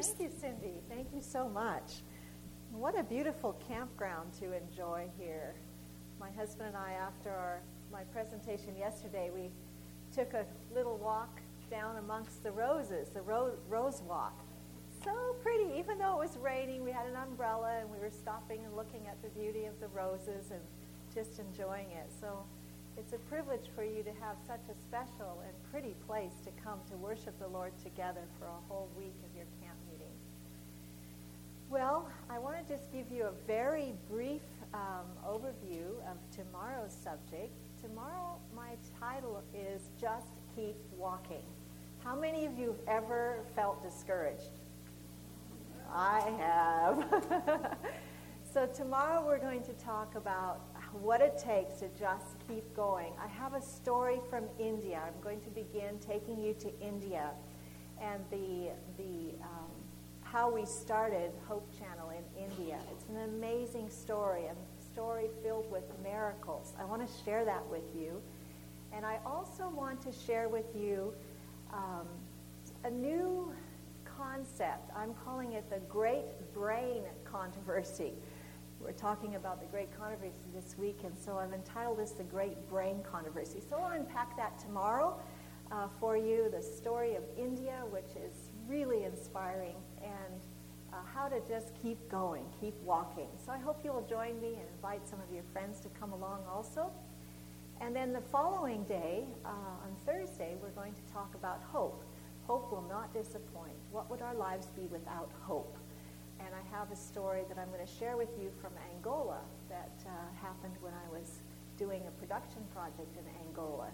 Thank you, Cindy. Thank you so much. What a beautiful campground to enjoy here. My husband and I, after our, my presentation yesterday, we took a little walk down amongst the roses, the ro- rose walk. So pretty, even though it was raining, we had an umbrella and we were stopping and looking at the beauty of the roses and just enjoying it. So it's a privilege for you to have such a special and pretty place to come to worship the Lord together for a whole week of your camp meeting. Well, I want to just give you a very brief um, overview of tomorrow's subject. Tomorrow, my title is Just Keep Walking. How many of you have ever felt discouraged? I have. so tomorrow we're going to talk about what it takes to just keep going. I have a story from India. I'm going to begin taking you to India and the, the, um, how we started Hope Channel in India. It's an amazing story, a story filled with miracles. I want to share that with you. And I also want to share with you um, a new concept. I'm calling it the Great Brain Controversy. We're talking about the great controversy this week, and so I've entitled this The Great Brain Controversy. So I'll unpack that tomorrow uh, for you the story of India, which is really inspiring, uh, how to just keep going, keep walking. So I hope you'll join me and invite some of your friends to come along also. And then the following day, uh, on Thursday, we're going to talk about hope. Hope will not disappoint. What would our lives be without hope? and I have a story that I'm going to share with you from Angola that uh, happened when I was doing a production project in Angola.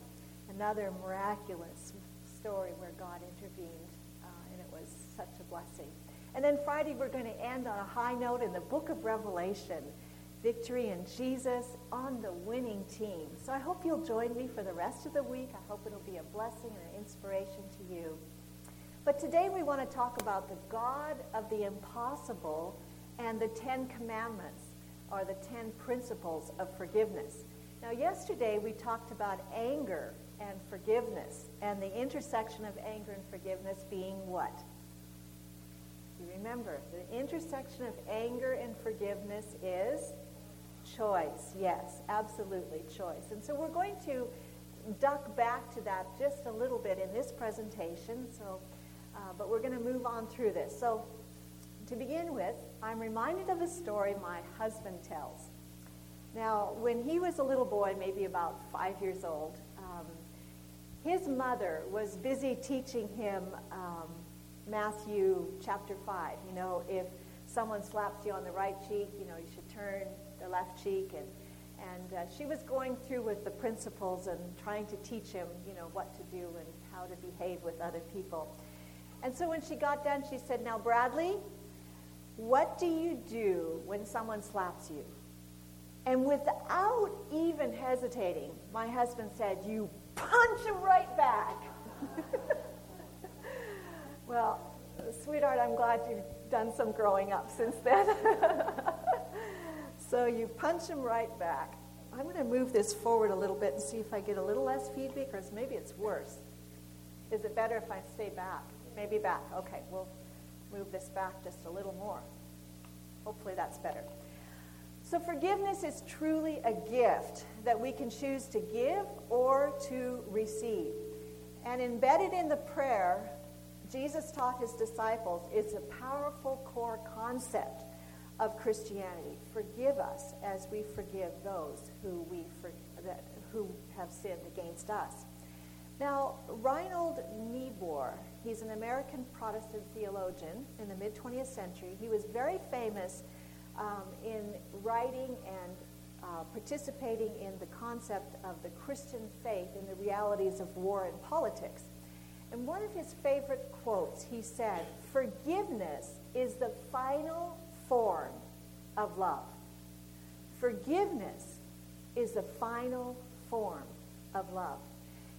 Another miraculous story where God intervened, And then Friday, we're going to end on a high note in the book of Revelation victory in Jesus on the winning team. So I hope you'll join me for the rest of the week. I hope it'll be a blessing and an inspiration to you. But today we want to talk about the God of the impossible and the Ten Commandments, or the Ten Principles of Forgiveness. Now, yesterday we talked about anger and forgiveness, and the intersection of anger and forgiveness being what? Remember, the intersection of anger and forgiveness is choice. Yes, absolutely, choice. And so we're going to duck back to that just a little bit in this presentation. So uh, but we're going to move on through this. So, to begin with, I'm reminded of a story my husband tells. Now, when he was a little boy, maybe about five years old, um, his mother was busy teaching him um, Matthew chapter 5. You know, if someone slaps you on the right cheek, you know, you should turn the left cheek. And, and uh, she was going through with the principles and trying to teach him, you know, what to do and how to behave with other people. And so when she got done, she said, Now, Bradley, what do you do when someone slaps you? And without even hesitating, my husband said, You punch him right back. well, sweetheart, I'm glad you've done some growing up since then. so you punch him right back. I'm going to move this forward a little bit and see if I get a little less feedback, or maybe it's worse. Is it better if I stay back? Maybe back. Okay, we'll move this back just a little more. Hopefully that's better. So forgiveness is truly a gift that we can choose to give or to receive. And embedded in the prayer, Jesus taught his disciples it's a powerful core concept of Christianity. Forgive us as we forgive those who, we for, that, who have sinned against us. Now, Reinhold Niebuhr, he's an American Protestant theologian in the mid 20th century. He was very famous um, in writing and uh, participating in the concept of the Christian faith and the realities of war and politics. And one of his favorite quotes, he said, Forgiveness is the final form of love. Forgiveness is the final form of love.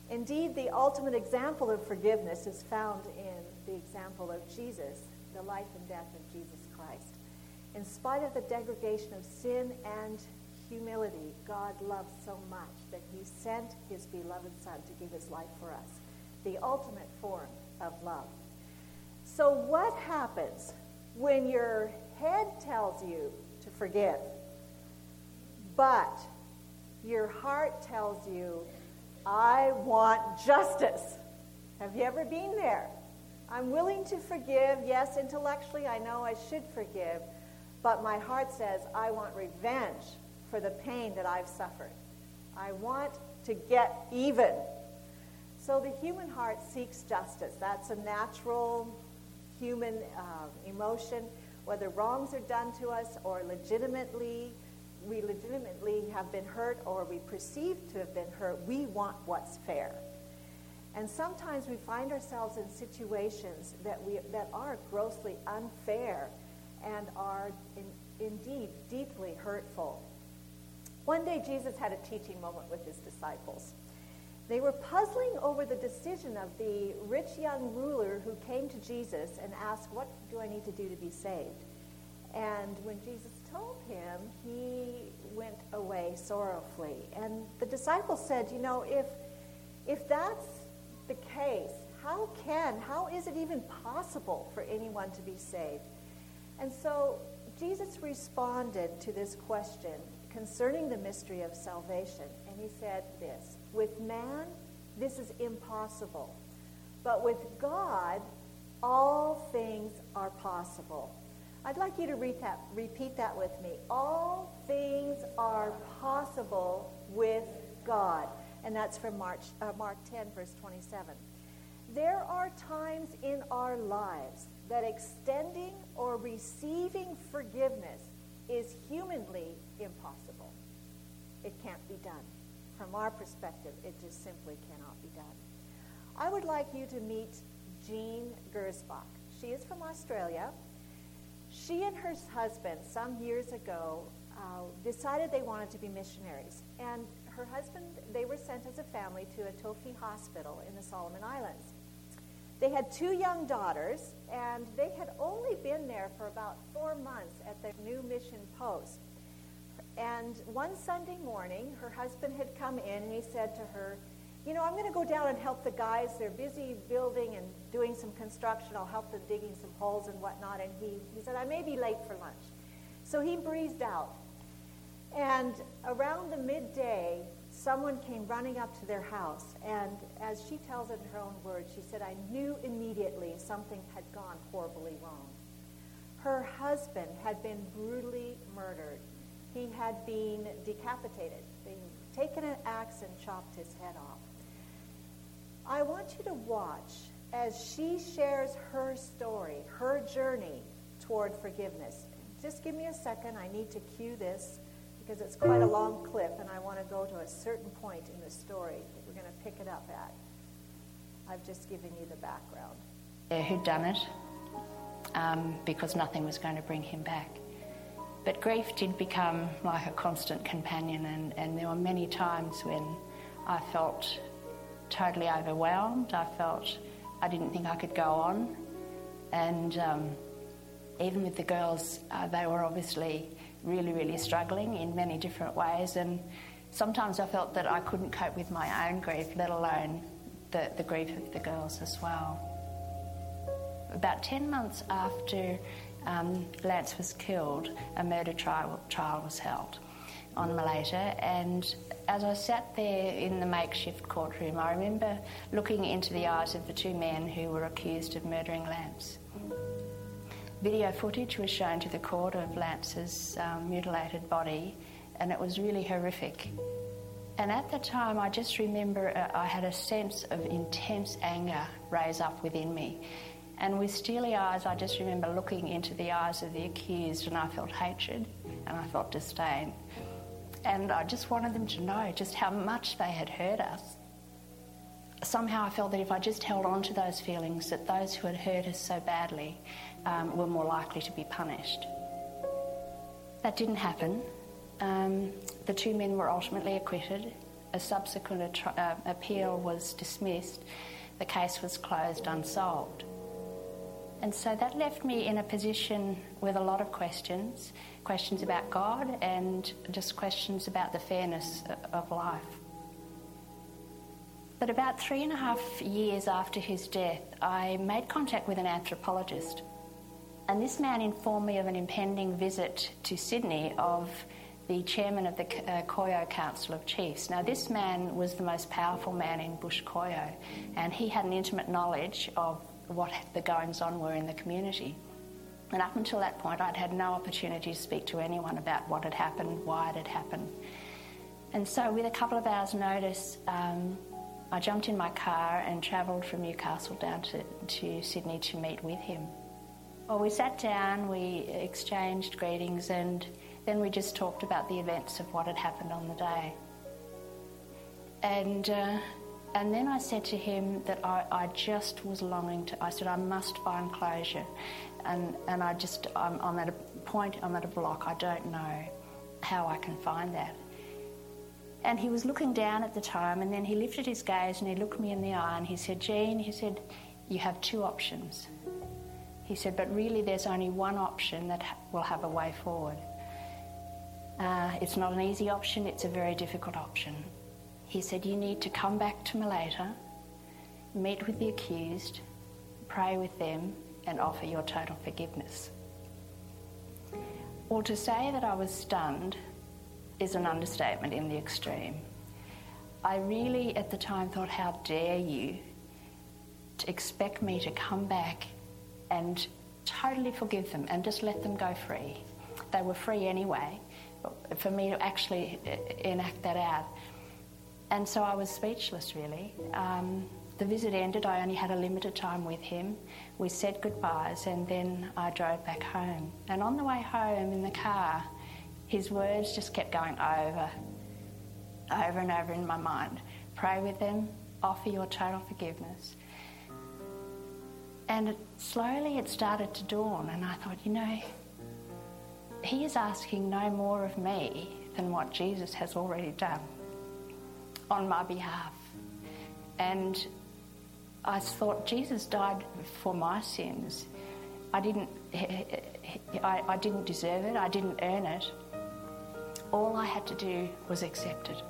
Indeed, the ultimate example of forgiveness is found in the example of Jesus, the life and death of Jesus Christ. In spite of the degradation of sin and humility, God loved so much that he sent his beloved Son to give his life for us, the ultimate form of love. So, what happens when your head tells you to forgive, but your heart tells you, I want justice? Have you ever been there? I'm willing to forgive. Yes, intellectually, I know I should forgive. But my heart says, I want revenge for the pain that I've suffered. I want to get even. So the human heart seeks justice. That's a natural human uh, emotion. Whether wrongs are done to us or legitimately, we legitimately have been hurt or we perceive to have been hurt, we want what's fair. And sometimes we find ourselves in situations that, we, that are grossly unfair and are in, indeed deeply hurtful. One day, Jesus had a teaching moment with his disciples. They were puzzling over the decision of the rich young ruler who came to Jesus and asked, What do I need to do to be saved? And when Jesus told him, he went away sorrowfully. And the disciples said, You know, if, if that's the case, how can, how is it even possible for anyone to be saved? And so Jesus responded to this question concerning the mystery of salvation, and he said this With man, this is impossible, but with God, all things are possible. I'd like you to read that, repeat that with me. All things are possible with God and that's from March, uh, Mark 10, verse 27. There are times in our lives that extending or receiving forgiveness is humanly impossible. It can't be done. From our perspective, it just simply cannot be done. I would like you to meet Jean Gersbach. She is from Australia. She and her husband, some years ago, uh, decided they wanted to be missionaries. And her husband, they were sent as a family to Atoifi hospital in the Solomon Islands. They had two young daughters, and they had only been there for about four months at their new mission post. And one Sunday morning, her husband had come in and he said to her, You know, I'm going to go down and help the guys. They're busy building and doing some construction. I'll help them digging some holes and whatnot. And he, he said, I may be late for lunch. So he breezed out. And around the midday, someone came running up to their house. And as she tells it in her own words, she said, I knew immediately something had gone horribly wrong. Her husband had been brutally murdered. He had been decapitated, been taken an axe and chopped his head off. I want you to watch as she shares her story, her journey toward forgiveness. Just give me a second. I need to cue this because it's quite a long clip, and I want to go to a certain point in the story that we're going to pick it up at. I've just given you the background. Yeah, who'd done it um, because nothing was going to bring him back. But grief did become like a constant companion, and, and there were many times when I felt totally overwhelmed. I felt I didn't think I could go on. And um, even with the girls, uh, they were obviously really, really struggling in many different ways. And sometimes I felt that I couldn't cope with my own grief, let alone the, the grief of the girls as well. About 10 months after um, Lance was killed, a murder trial, trial was held on Malaita. And as I sat there in the makeshift courtroom, I remember looking into the eyes of the two men who were accused of murdering Lance. Video footage was shown to the court of Lance's um, mutilated body, and it was really horrific. And at the time, I just remember uh, I had a sense of intense anger raise up within me. And with steely eyes, I just remember looking into the eyes of the accused, and I felt hatred and I felt disdain. And I just wanted them to know just how much they had hurt us. Somehow I felt that if I just held on to those feelings, that those who had hurt us so badly um, were more likely to be punished. That didn't happen. Um, the two men were ultimately acquitted. A subsequent uh, appeal was dismissed. The case was closed unsolved. And so that left me in a position with a lot of questions questions about God and just questions about the fairness of life. But about three and a half years after his death, I made contact with an anthropologist. And this man informed me of an impending visit to Sydney of the chairman of the uh, Kwaio Council of Chiefs. Now, this man was the most powerful man in Bush Kwaio, and he had an intimate knowledge of what the goings on were in the community. And up until that point, I'd had no opportunity to speak to anyone about what had happened, why it had happened. And so, with a couple of hours' notice, um, I jumped in my car and travelled from Newcastle down to, to Sydney to meet with him. Well, we sat down, we exchanged greetings, and then we just talked about the events of what had happened on the day. And, uh, and then I said to him that I, I just was longing to, I said, I must find closure. And, and I just, I'm, I'm at a point, I'm at a block, I don't know how I can find that. And he was looking down at the time, and then he lifted his gaze and he looked me in the eye and he said, Jean, he said, you have two options. He said, but really there's only one option that will have a way forward. Uh, it's not an easy option, it's a very difficult option. He said, you need to come back to Malaita, meet with the accused, pray with them, and offer your total forgiveness. Well, to say that I was stunned is an understatement in the extreme. I really, at the time, thought, how dare you to expect me to come back and totally forgive them and just let them go free. They were free anyway, for me to actually eh, eh, enact that out. And so I was speechless, really. Um, the visit ended, I only had a limited time with him. We said goodbyes, and then I drove back home. And on the way home in the car, his words just kept going over, over and over in my mind. Pray with them, offer your total forgiveness. And it, slowly it started to dawn, and I thought, you know, he is asking no more of me than what Jesus has already done on my behalf. And I thought, Jesus died for my sins. I didn't, I, I didn't deserve it, I didn't earn it. All I had to do was accept it.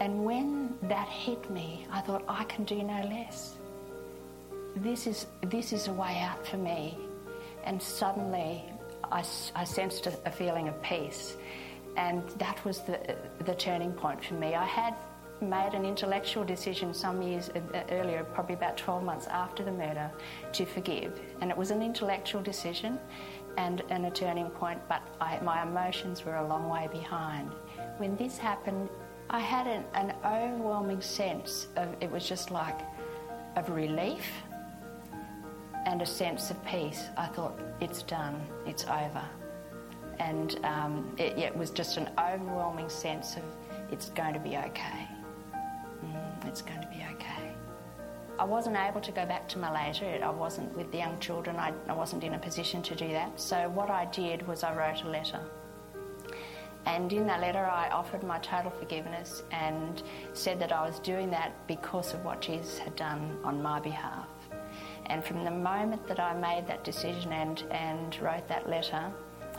And when that hit me, I thought, I can do no less. This is, this is a way out for me. And suddenly I, I sensed a, a feeling of peace. And that was the, the turning point for me. I had made an intellectual decision some years uh, earlier, probably about 12 months after the murder, to forgive. And it was an intellectual decision and, and a turning point, but I, my emotions were a long way behind. When this happened, I had an, an overwhelming sense of it was just like of relief and a sense of peace. I thought, it's done, it's over. And um, it, it, was just an overwhelming sense of it's going to be okay. Mm, it's going to be okay. I wasn't able to go back to Malaita. I wasn't with the young children. I, I wasn't in a position to do that. So what I did was I wrote a letter. And in that letter, I offered my total forgiveness and said that I was doing that because of what Jesus had done on my behalf. And from the moment that I made that decision and, and wrote that letter,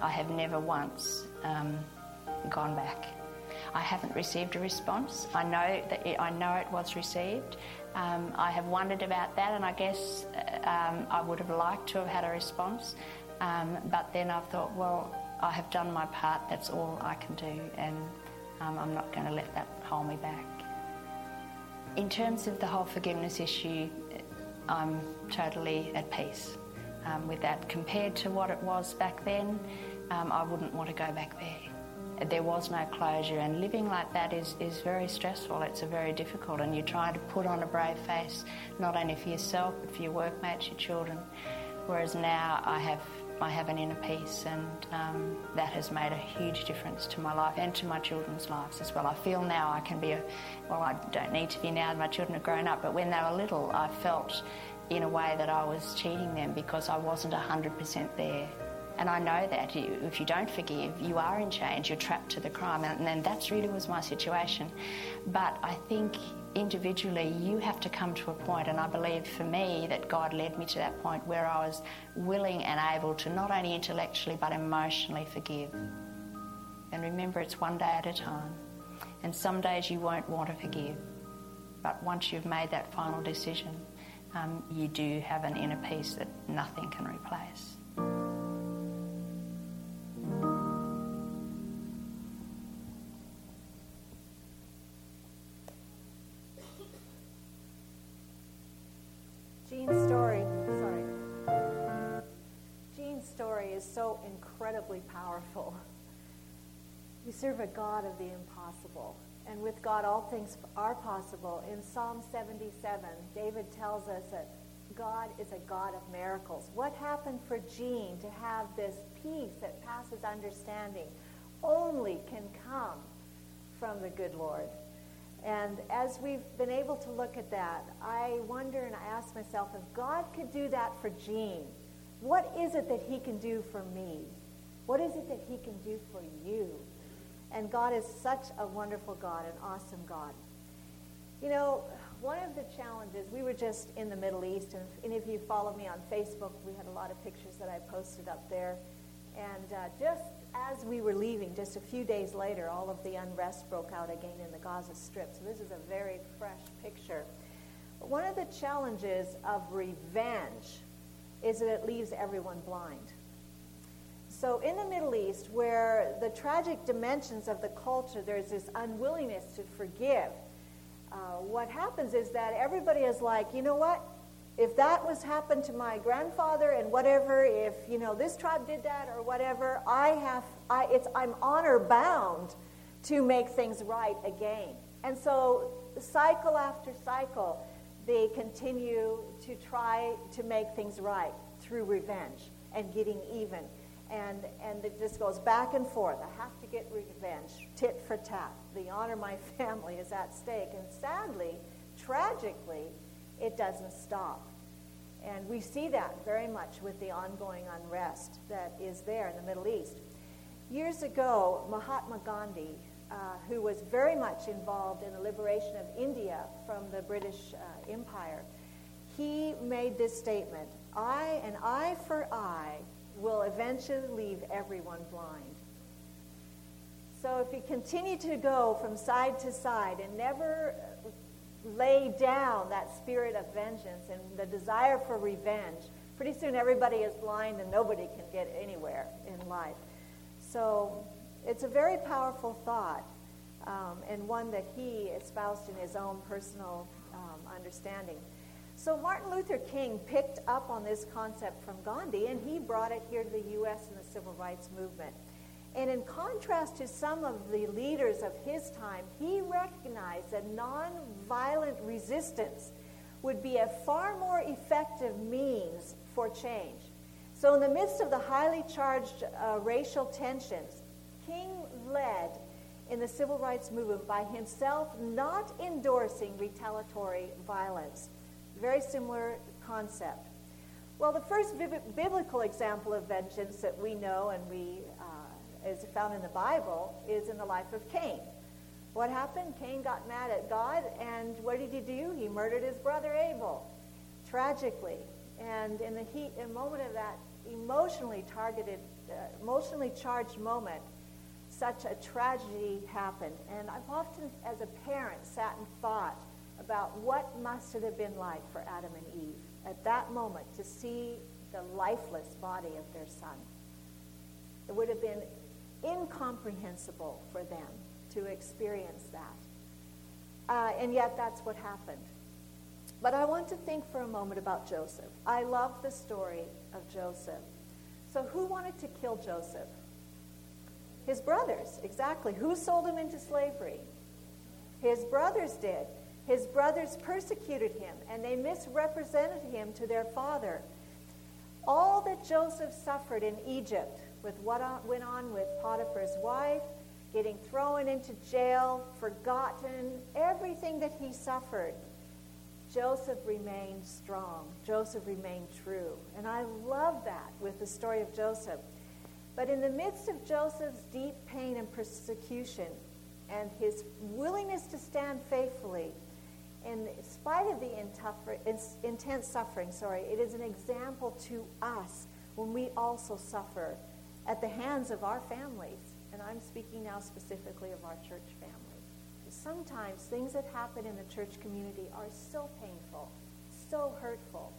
I have never once um, gone back. I haven't received a response. I know that it, I know it was received. Um, I have wondered about that, and I guess uh, um, I would have liked to have had a response. Um, but then I've thought, well, I have done my part. That's all I can do, and um, I'm not going to let that hold me back. In terms of the whole forgiveness issue, I'm totally at peace um, with that. Compared to what it was back then, um, I wouldn't want to go back there. There was no closure, and living like that is, is very stressful. It's very difficult, and you try to put on a brave face, not only for yourself, but for your workmates, your children. Whereas now I have I have an inner peace, and um, that has made a huge difference to my life and to my children's lives as well. I feel now I can be a, well, I don't need to be now, my children have grown up, but when they were little, I felt in a way that I was cheating them because I wasn't 100% there. And I know that if you don't forgive, you are in chains, you're trapped to the crime. And, and that really was my situation. But I think individually you have to come to a point, and I believe for me that God led me to that point where I was willing and able to not only intellectually but emotionally forgive. And remember, it's one day at a time. And some days you won't want to forgive. But once you've made that final decision, um, you do have an inner peace that nothing can replace. Jean's story, sorry. Jean's story is so incredibly powerful. We serve a God of the impossible. And with God, all things are possible. In Psalm 77, David tells us that God is a God of miracles. What happened for Jean to have this peace that passes understanding only can come from the good Lord. And as we've been able to look at that, I wonder and I ask myself if God could do that for Jean, what is it that he can do for me? What is it that he can do for you? And God is such a wonderful God, an awesome God. You know, one of the challenges, we were just in the Middle East, and if any of you follow me on Facebook, we had a lot of pictures that I posted up there. And uh, just as we were leaving, just a few days later, all of the unrest broke out again in the Gaza Strip. So this is a very fresh picture. But one of the challenges of revenge is that it leaves everyone blind. So in the Middle East, where the tragic dimensions of the culture, there's this unwillingness to forgive. Uh, what happens is that everybody is like, you know what? if that was happened to my grandfather and whatever, if you know this tribe did that or whatever, I have, I, it's, I'm honor bound to make things right again. And so, cycle after cycle, they continue to try to make things right through revenge and getting even. And, and it just goes back and forth. I have to get revenge, tit for tat. The honor of my family is at stake. And sadly, tragically, it doesn't stop. And we see that very much with the ongoing unrest that is there in the Middle East. Years ago, Mahatma Gandhi, uh, who was very much involved in the liberation of India from the British uh, Empire, he made this statement I, an eye for eye, will eventually leave everyone blind. So if you continue to go from side to side and never lay down that spirit of vengeance and the desire for revenge, pretty soon everybody is blind and nobody can get anywhere in life. So it's a very powerful thought um, and one that he espoused in his own personal um, understanding. So Martin Luther King picked up on this concept from Gandhi and he brought it here to the U.S. in the civil rights movement. And in contrast to some of the leaders of his time, he recognized that nonviolent resistance would be a far more effective means for change. So, in the midst of the highly charged uh, racial tensions, King led in the civil rights movement by himself not endorsing retaliatory violence. Very similar concept. Well, the first biblical example of vengeance that we know and we is found in the Bible, is in the life of Cain. What happened? Cain got mad at God, and what did he do? He murdered his brother Abel, tragically. And in the heat, in a moment of that emotionally targeted, uh, emotionally charged moment, such a tragedy happened. And I've often, as a parent, sat and thought about what must it have been like for Adam and Eve at that moment to see the lifeless body of their son. It would have been incomprehensible for them to experience that. Uh, and yet, that's what happened. But I want to think for a moment about Joseph. I love the story of Joseph. So, who wanted to kill Joseph? His brothers, exactly. Who sold him into slavery? His brothers did. His brothers persecuted him and they misrepresented him to their father. All that Joseph suffered in Egypt with what went on with Potiphar's wife, getting thrown into jail, forgotten, everything that he suffered. Joseph remained strong. Joseph remained true. And I love that with the story of Joseph. But in the midst of Joseph's deep pain and persecution and his willingness to stand faithfully, in spite of the intense suffering, sorry, it is an example to us when we also suffer at the hands of our families, and I'm speaking now specifically of our church family. sometimes things that happen in the church community are so painful, so hurtful.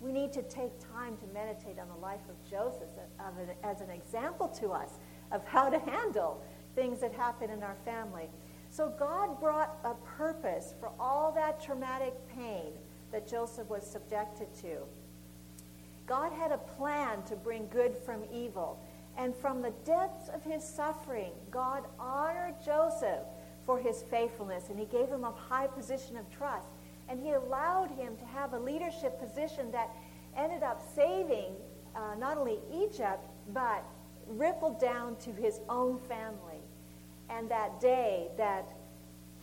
We need to take time to meditate on the life of Joseph as an example to us of how to handle things that happen in our family. So God brought a purpose for all that traumatic pain that Joseph was subjected to. God had a plan to bring good from evil. And from the depths of his suffering, God honored Joseph for his faithfulness, and he gave him a high position of trust. And he allowed him to have a leadership position that ended up saving uh, not only Egypt, but rippled down to his own family. And that day that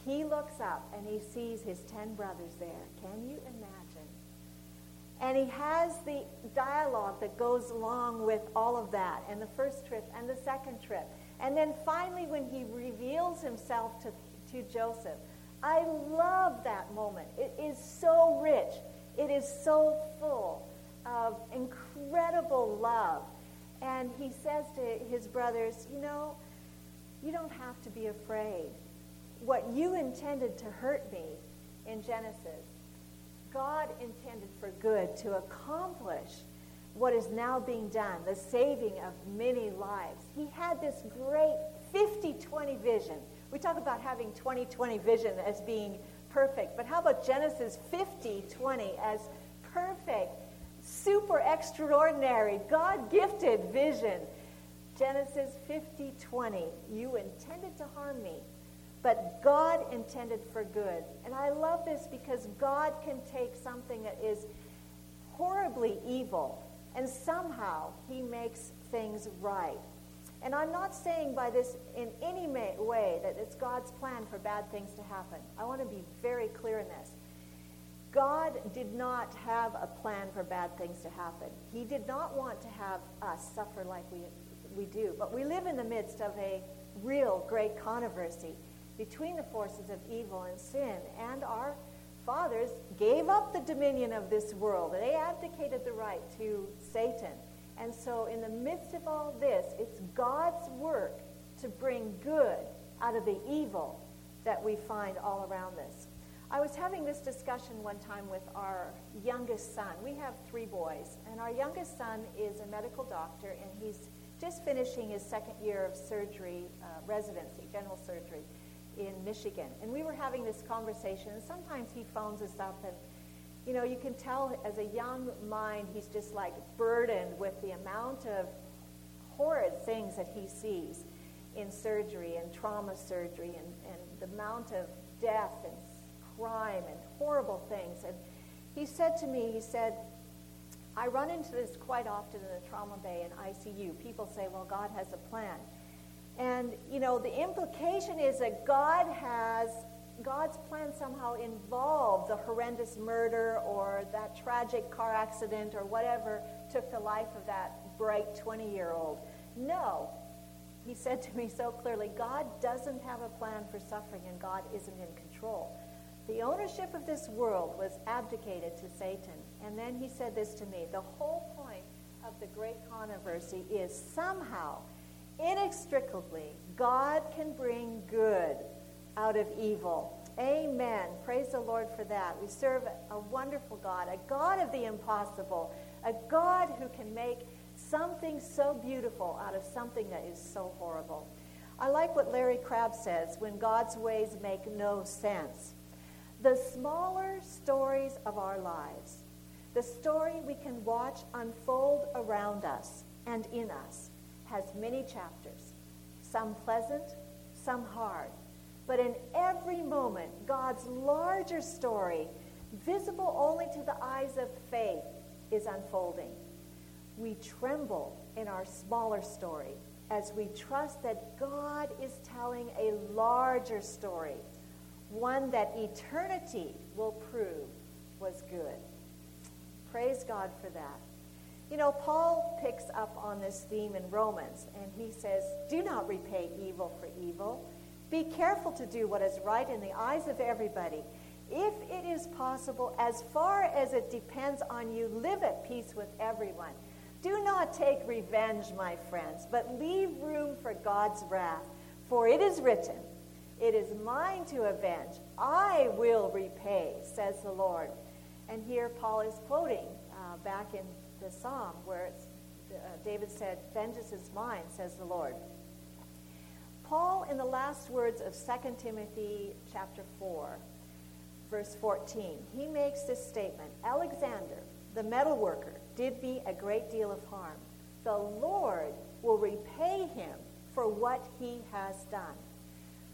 he looks up and he sees his ten brothers there, can you imagine? And he has the dialogue that goes along with all of that, and the first trip and the second trip. And then finally, when he reveals himself to, to Joseph, I love that moment. It is so rich, it is so full of incredible love. And he says to his brothers, You know, you don't have to be afraid. What you intended to hurt me in Genesis, God intended for good to accomplish what is now being done, the saving of many lives. He had this great 50 20 vision. We talk about having 20 20 vision as being perfect, but how about Genesis 50 20 as perfect, super extraordinary, God gifted vision? Genesis 50 20. You intended to harm me, but God intended for good. And I love this because God can take something that is horribly evil and somehow he makes things right. And I'm not saying by this in any way that it's God's plan for bad things to happen. I want to be very clear in this. God did not have a plan for bad things to happen. He did not want to have us suffer like we, we do. But we live in the midst of a real great controversy between the forces of evil and sin and our fathers gave up the dominion of this world. They abdicated the right to Satan. And so, in the midst of all this, it's God's work to bring good out of the evil that we find all around us. I was having this discussion one time with our youngest son. We have three boys, and our youngest son is a medical doctor, and he's just finishing his second year of surgery uh, residency, general surgery in Michigan. And we were having this conversation, and sometimes he phones us up, and you know, you can tell as a young mind, he's just like burdened with the amount of horrid things that he sees in surgery and trauma surgery and, and the amount of death and crime and horrible things. And he said to me, he said, I run into this quite often in the trauma bay and ICU. People say, well, God has a plan. And, you know, the implication is that God has, God's plan somehow involved the horrendous murder or that tragic car accident or whatever took the life of that bright 20 year old. No. He said to me so clearly God doesn't have a plan for suffering and God isn't in control. The ownership of this world was abdicated to Satan. And then he said this to me the whole point of the great controversy is somehow inextricably, God can bring good out of evil. Amen. Praise the Lord for that. We serve a wonderful God, a God of the impossible, a God who can make something so beautiful out of something that is so horrible. I like what Larry Crabb says when God's ways make no sense. The smaller stories of our lives, the story we can watch unfold around us and in us, has many chapters, some pleasant, some hard. But in every moment, God's larger story, visible only to the eyes of faith, is unfolding. We tremble in our smaller story as we trust that God is telling a larger story, one that eternity will prove was good. Praise God for that. You know, Paul picks up on this theme in Romans, and he says, Do not repay evil for evil. Be careful to do what is right in the eyes of everybody. If it is possible, as far as it depends on you, live at peace with everyone. Do not take revenge, my friends, but leave room for God's wrath. For it is written, It is mine to avenge. I will repay, says the Lord. And here Paul is quoting uh, back in the psalm where uh, David said, Vengeance is mine, says the Lord. Paul, in the last words of 2 Timothy chapter 4, verse 14, he makes this statement Alexander, the metal worker, did me a great deal of harm. The Lord will repay him for what he has done.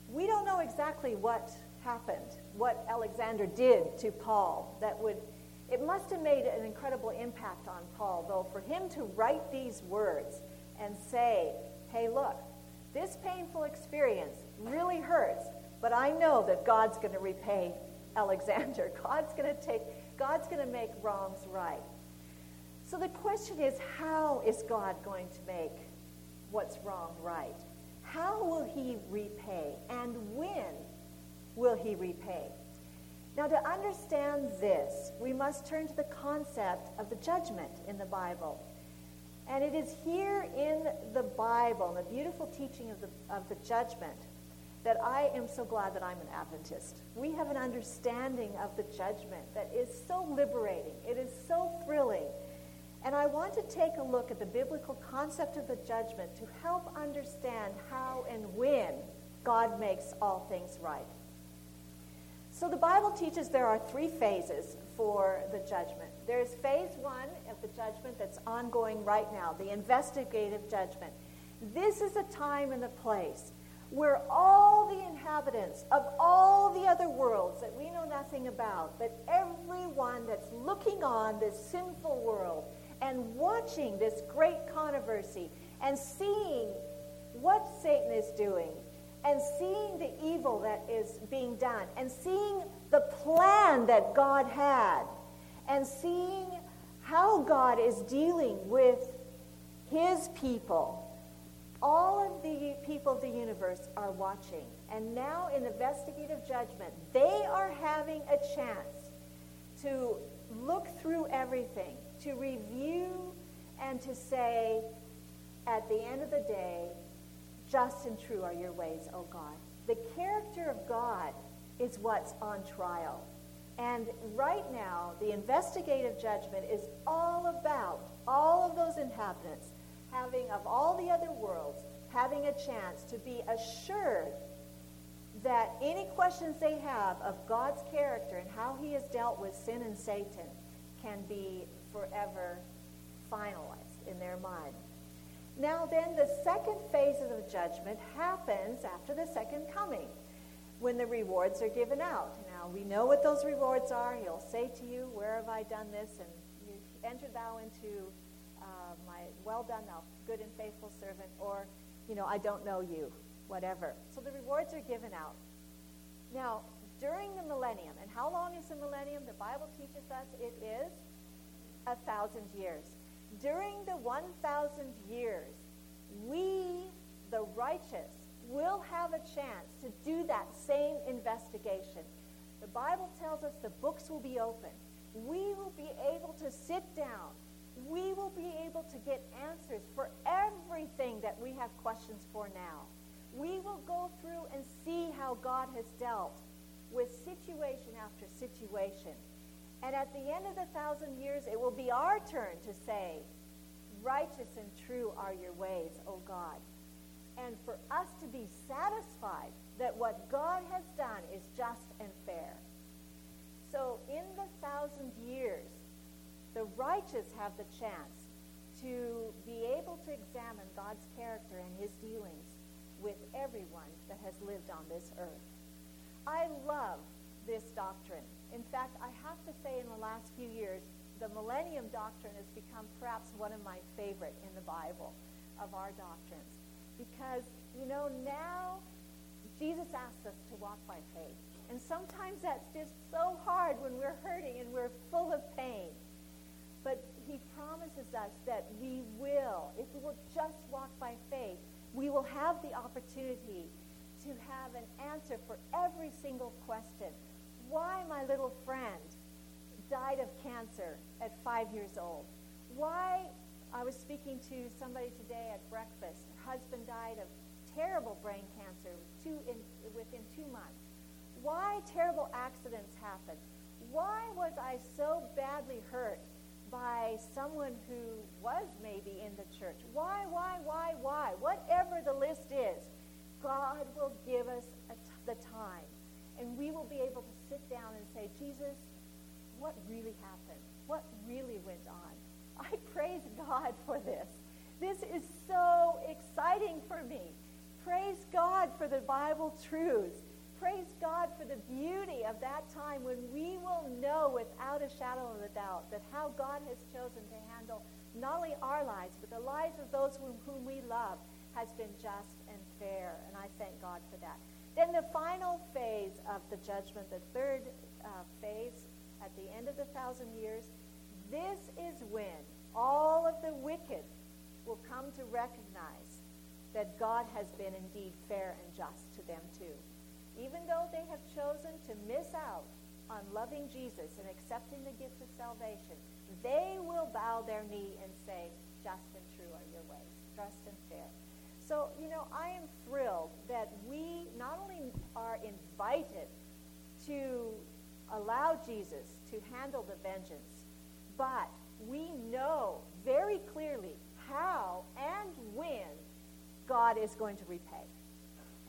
We don't know exactly what happened, what Alexander did to Paul that would it must have made an incredible impact on Paul, though, for him to write these words and say, hey, look, this painful experience really hurts, but I know that God's going to repay Alexander. God's going to take, God's going to make wrongs right. So the question is, how is God going to make what's wrong right? How will he repay? And when will he repay? Now, to understand this, we must turn to the concept of the judgment in the Bible. And it is here in the Bible, the beautiful teaching of the, of the judgment, that I am so glad that I'm an Adventist. We have an understanding of the judgment that is so liberating, it is so thrilling. And I want to take a look at the biblical concept of the judgment to help understand how and when God makes all things right. So the Bible teaches there are three phases for the judgment. There's phase one of the judgment that's ongoing right now, the investigative judgment. This is a time and a place where all the inhabitants of all the other worlds that we know nothing about, but everyone that's looking on this sinful world and watching this great controversy and seeing what Satan is doing and seeing the evil that is being done and seeing the plan that God had and seeing how God is dealing with his people. All of the people of the universe are watching. And now in investigative judgment, they are having a chance to look through everything, to review, and to say, at the end of the day, just and true are your ways, O God. The character of God is what's on trial. And right now, the investigative judgment is all about all of those inhabitants having, of all the other worlds, having a chance to be assured that any questions they have of God's character and how he has dealt with sin and Satan can be forever finalized in their mind. Now, then, the second phase of the judgment happens after the second coming when the rewards are given out. Now, we know what those rewards are. He'll say to you, Where have I done this? And you enter thou into uh, my well done, thou good and faithful servant, or, you know, I don't know you, whatever. So the rewards are given out. Now, during the millennium, and how long is the millennium? The Bible teaches us it is a thousand years during the 1,000 years, we, the righteous, will have a chance to do that same investigation. The Bible tells us the books will be open. We will be able to sit down. We will be able to get answers for everything that we have questions for now. We will go through and see how God has dealt with situation after situation. And at the end of the thousand years, it will be our turn to say, Righteous and true are your ways, O God. And for us to be satisfied that what God has done is just and fair. So in the thousand years, the righteous have the chance to be able to examine God's character and his dealings with everyone that has lived on this earth. I love this doctrine. In fact, I have to say in the last few years, the millennium doctrine has become perhaps one of my favorite in the Bible of our doctrines. Because, you know, now Jesus asks us to walk by faith. And sometimes that's just so hard when we're hurting and we're full of pain. But he promises us that we will, if we will just walk by faith, we will have the opportunity to have an answer for every single question. Why, my little friend, died of cancer at five years old? Why I was speaking to somebody today at breakfast. Her husband died of terrible brain cancer two in, within two months. Why terrible accidents happen? Why was I so badly hurt by someone who was maybe in the church? Why, why, why, why? Whatever the list is, God will give us the time. And we will be able to sit down and say, Jesus, what really happened? What really went on? I praise God for this. This is so exciting for me. Praise God for the Bible truths. Praise God for the beauty of that time when we will know without a shadow of a doubt that how God has chosen to handle not only our lives, but the lives of those whom, whom we love has been just and fair. And I thank God for that. Then the final phase of the judgment, the third uh, phase at the end of the thousand years, this is when all of the wicked will come to recognize that God has been indeed fair and just to them too. Even though they have chosen to miss out on loving Jesus and accepting the gift of salvation, they will bow their knee and say, just and true are your ways, just and fair. So, you know, I am thrilled that we not only are invited to allow Jesus to handle the vengeance, but we know very clearly how and when God is going to repay.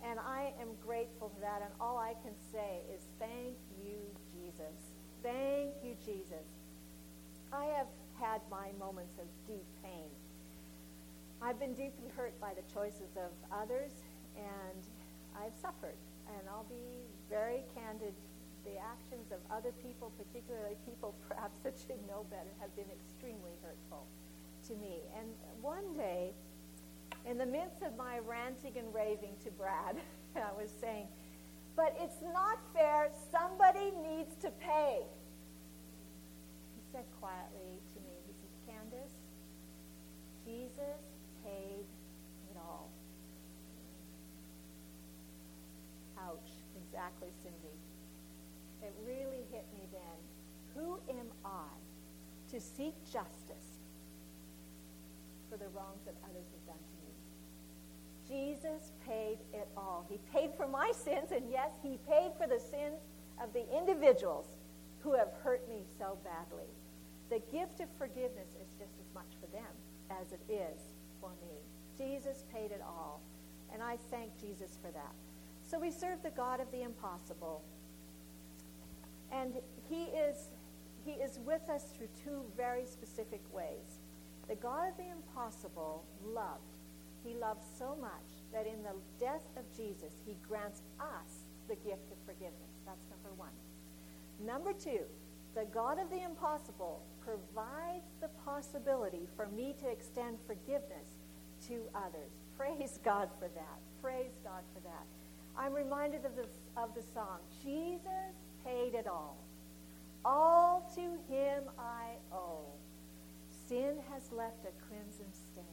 And I am grateful for that. And all I can say is thank you, Jesus. Thank you, Jesus. I have had my moments of deep pain. I've been deeply hurt by the choices of others, and I've suffered. And I'll be very candid the actions of other people, particularly people perhaps that should know better, have been extremely hurtful to me. And one day, in the midst of my ranting and raving to Brad, I was saying, but it's not fair. Somebody needs to pay. He said quietly to me, he says, Candace, Jesus paid it all. Ouch, exactly, Cindy it really hit me then. Who am I to seek justice for the wrongs that others have done to me? Jesus paid it all. He paid for my sins, and yes, he paid for the sins of the individuals who have hurt me so badly. The gift of forgiveness is just as much for them as it is for me. Jesus paid it all, and I thank Jesus for that. So we serve the God of the impossible. And he is, he is with us through two very specific ways. The God of the impossible loved. He loved so much that in the death of Jesus, he grants us the gift of forgiveness. That's number one. Number two, the God of the impossible provides the possibility for me to extend forgiveness to others. Praise God for that. Praise God for that. I'm reminded of the, of the song, Jesus paid it all. All to him I owe. Sin has left a crimson stain.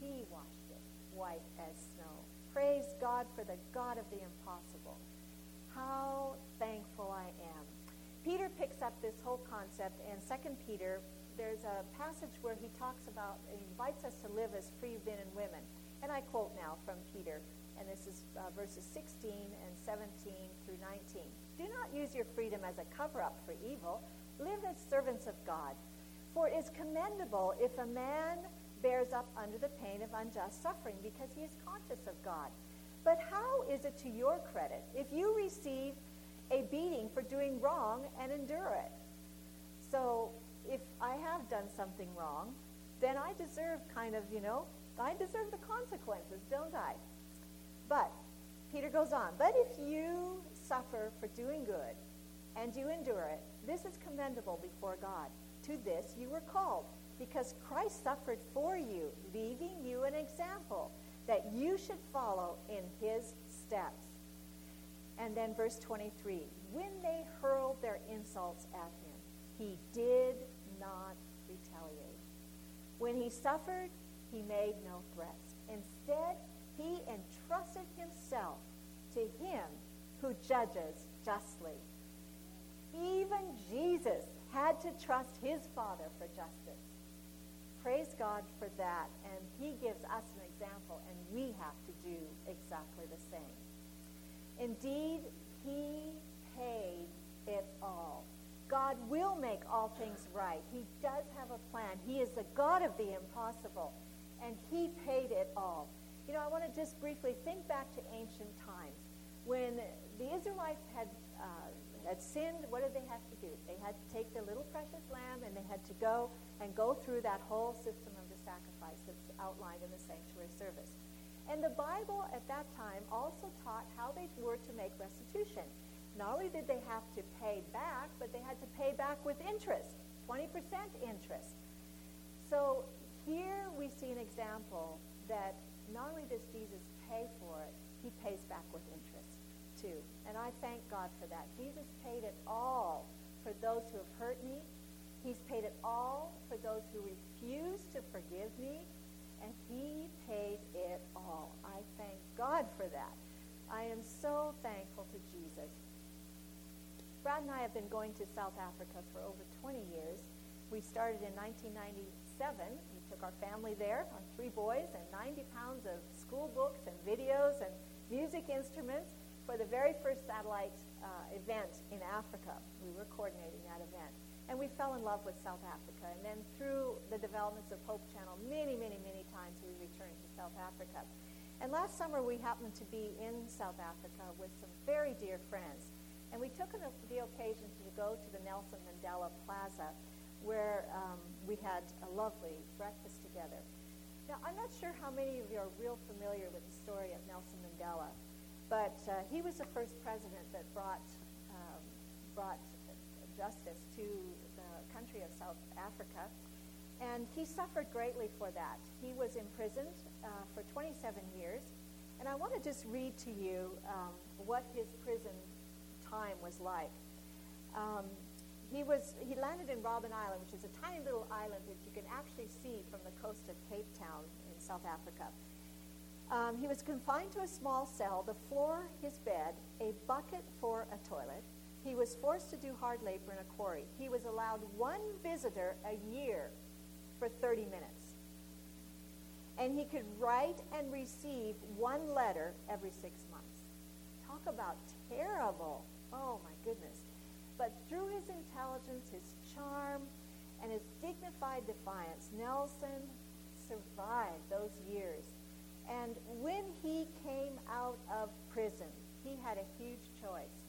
He washed it white as snow. Praise God for the God of the impossible. How thankful I am. Peter picks up this whole concept in 2 Peter. There's a passage where he talks about, invites us to live as free men and women. And I quote now from Peter, and this is uh, verses 16 and 17 through 19. Do not use your freedom as a cover up for evil. Live as servants of God. For it is commendable if a man bears up under the pain of unjust suffering because he is conscious of God. But how is it to your credit if you receive a beating for doing wrong and endure it? So if I have done something wrong, then I deserve kind of, you know, I deserve the consequences, don't I? But Peter goes on, but if you suffer for doing good, and you endure it, this is commendable before God. To this you were called, because Christ suffered for you, leaving you an example that you should follow in his steps. And then verse 23 when they hurled their insults at him, he did not retaliate. When he suffered, he made no threats. Instead, he entrusted himself to him who judges justly. Even Jesus had to trust his Father for justice. praise God for that. And He gives us an example, and we have to do exactly the same. Indeed, He paid it all. God will make all things right. He does have a plan. He is the God of the impossible, and He paid it all. You know, I want to just briefly think back to ancient times. When the Israelites had, uh, had sinned, what did they have to do? They had to take their little precious lamb and they had to go and go through that whole system of the sacrifice that's outlined in the sanctuary service. And the Bible at that time also taught how they were to make restitution. Not only did they have to pay back, but they had to pay back with interest, 20% interest. So here we see an example that not only does Jesus pay for it, he pays back with interest too. And I thank God for that. Jesus paid it all for those who have hurt me. He's paid it all for those who refuse to forgive me. And he paid it all. I thank God for that. I am so thankful to Jesus. Brad and I have been going to South Africa for over 20 years. We started in 1997. Took our family there, our three boys, and 90 pounds of school books and videos and music instruments for the very first satellite uh, event in Africa. We were coordinating that event. And we fell in love with South Africa. And then through the developments of Hope Channel, many, many, many times we returned to South Africa. And last summer we happened to be in South Africa with some very dear friends. And we took the occasion to go to the Nelson Mandela Plaza where um, we had a lovely breakfast together. Now, I'm not sure how many of you are real familiar with the story of Nelson Mandela, but uh, he was the first president that brought, um, brought justice to the country of South Africa. And he suffered greatly for that. He was imprisoned uh, for 27 years. And I want to just read to you um, what his prison time was like. Um, he was he landed in Robben Island, which is a tiny little island that you can actually see from the coast of Cape Town in South Africa. Um, he was confined to a small cell, the floor his bed, a bucket for a toilet. He was forced to do hard labor in a quarry. He was allowed one visitor a year for 30 minutes. And he could write and receive one letter every six months. Talk about terrible Oh, my goodness. But through his intelligence, his charm, and his dignified defiance, Nelson survived those years. And when he came out of prison, he had a huge choice.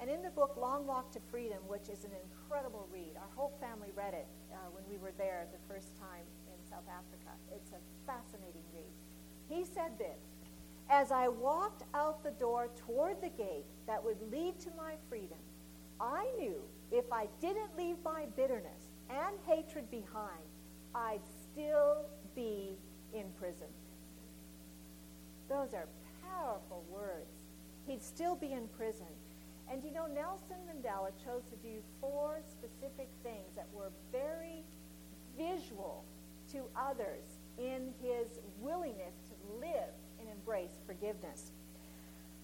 And in the book Long Walk to Freedom, which is an incredible read, our whole family read it uh, when we were there the first time in South Africa. It's a fascinating read. He said this as I walked out the door toward the gate that would lead to my freedom, I knew if I didn't leave my bitterness and hatred behind, I'd still be in prison. Those are powerful words. He'd still be in prison. And you know, Nelson Mandela chose to do four specific things that were very visual to others in his willingness to live and embrace forgiveness.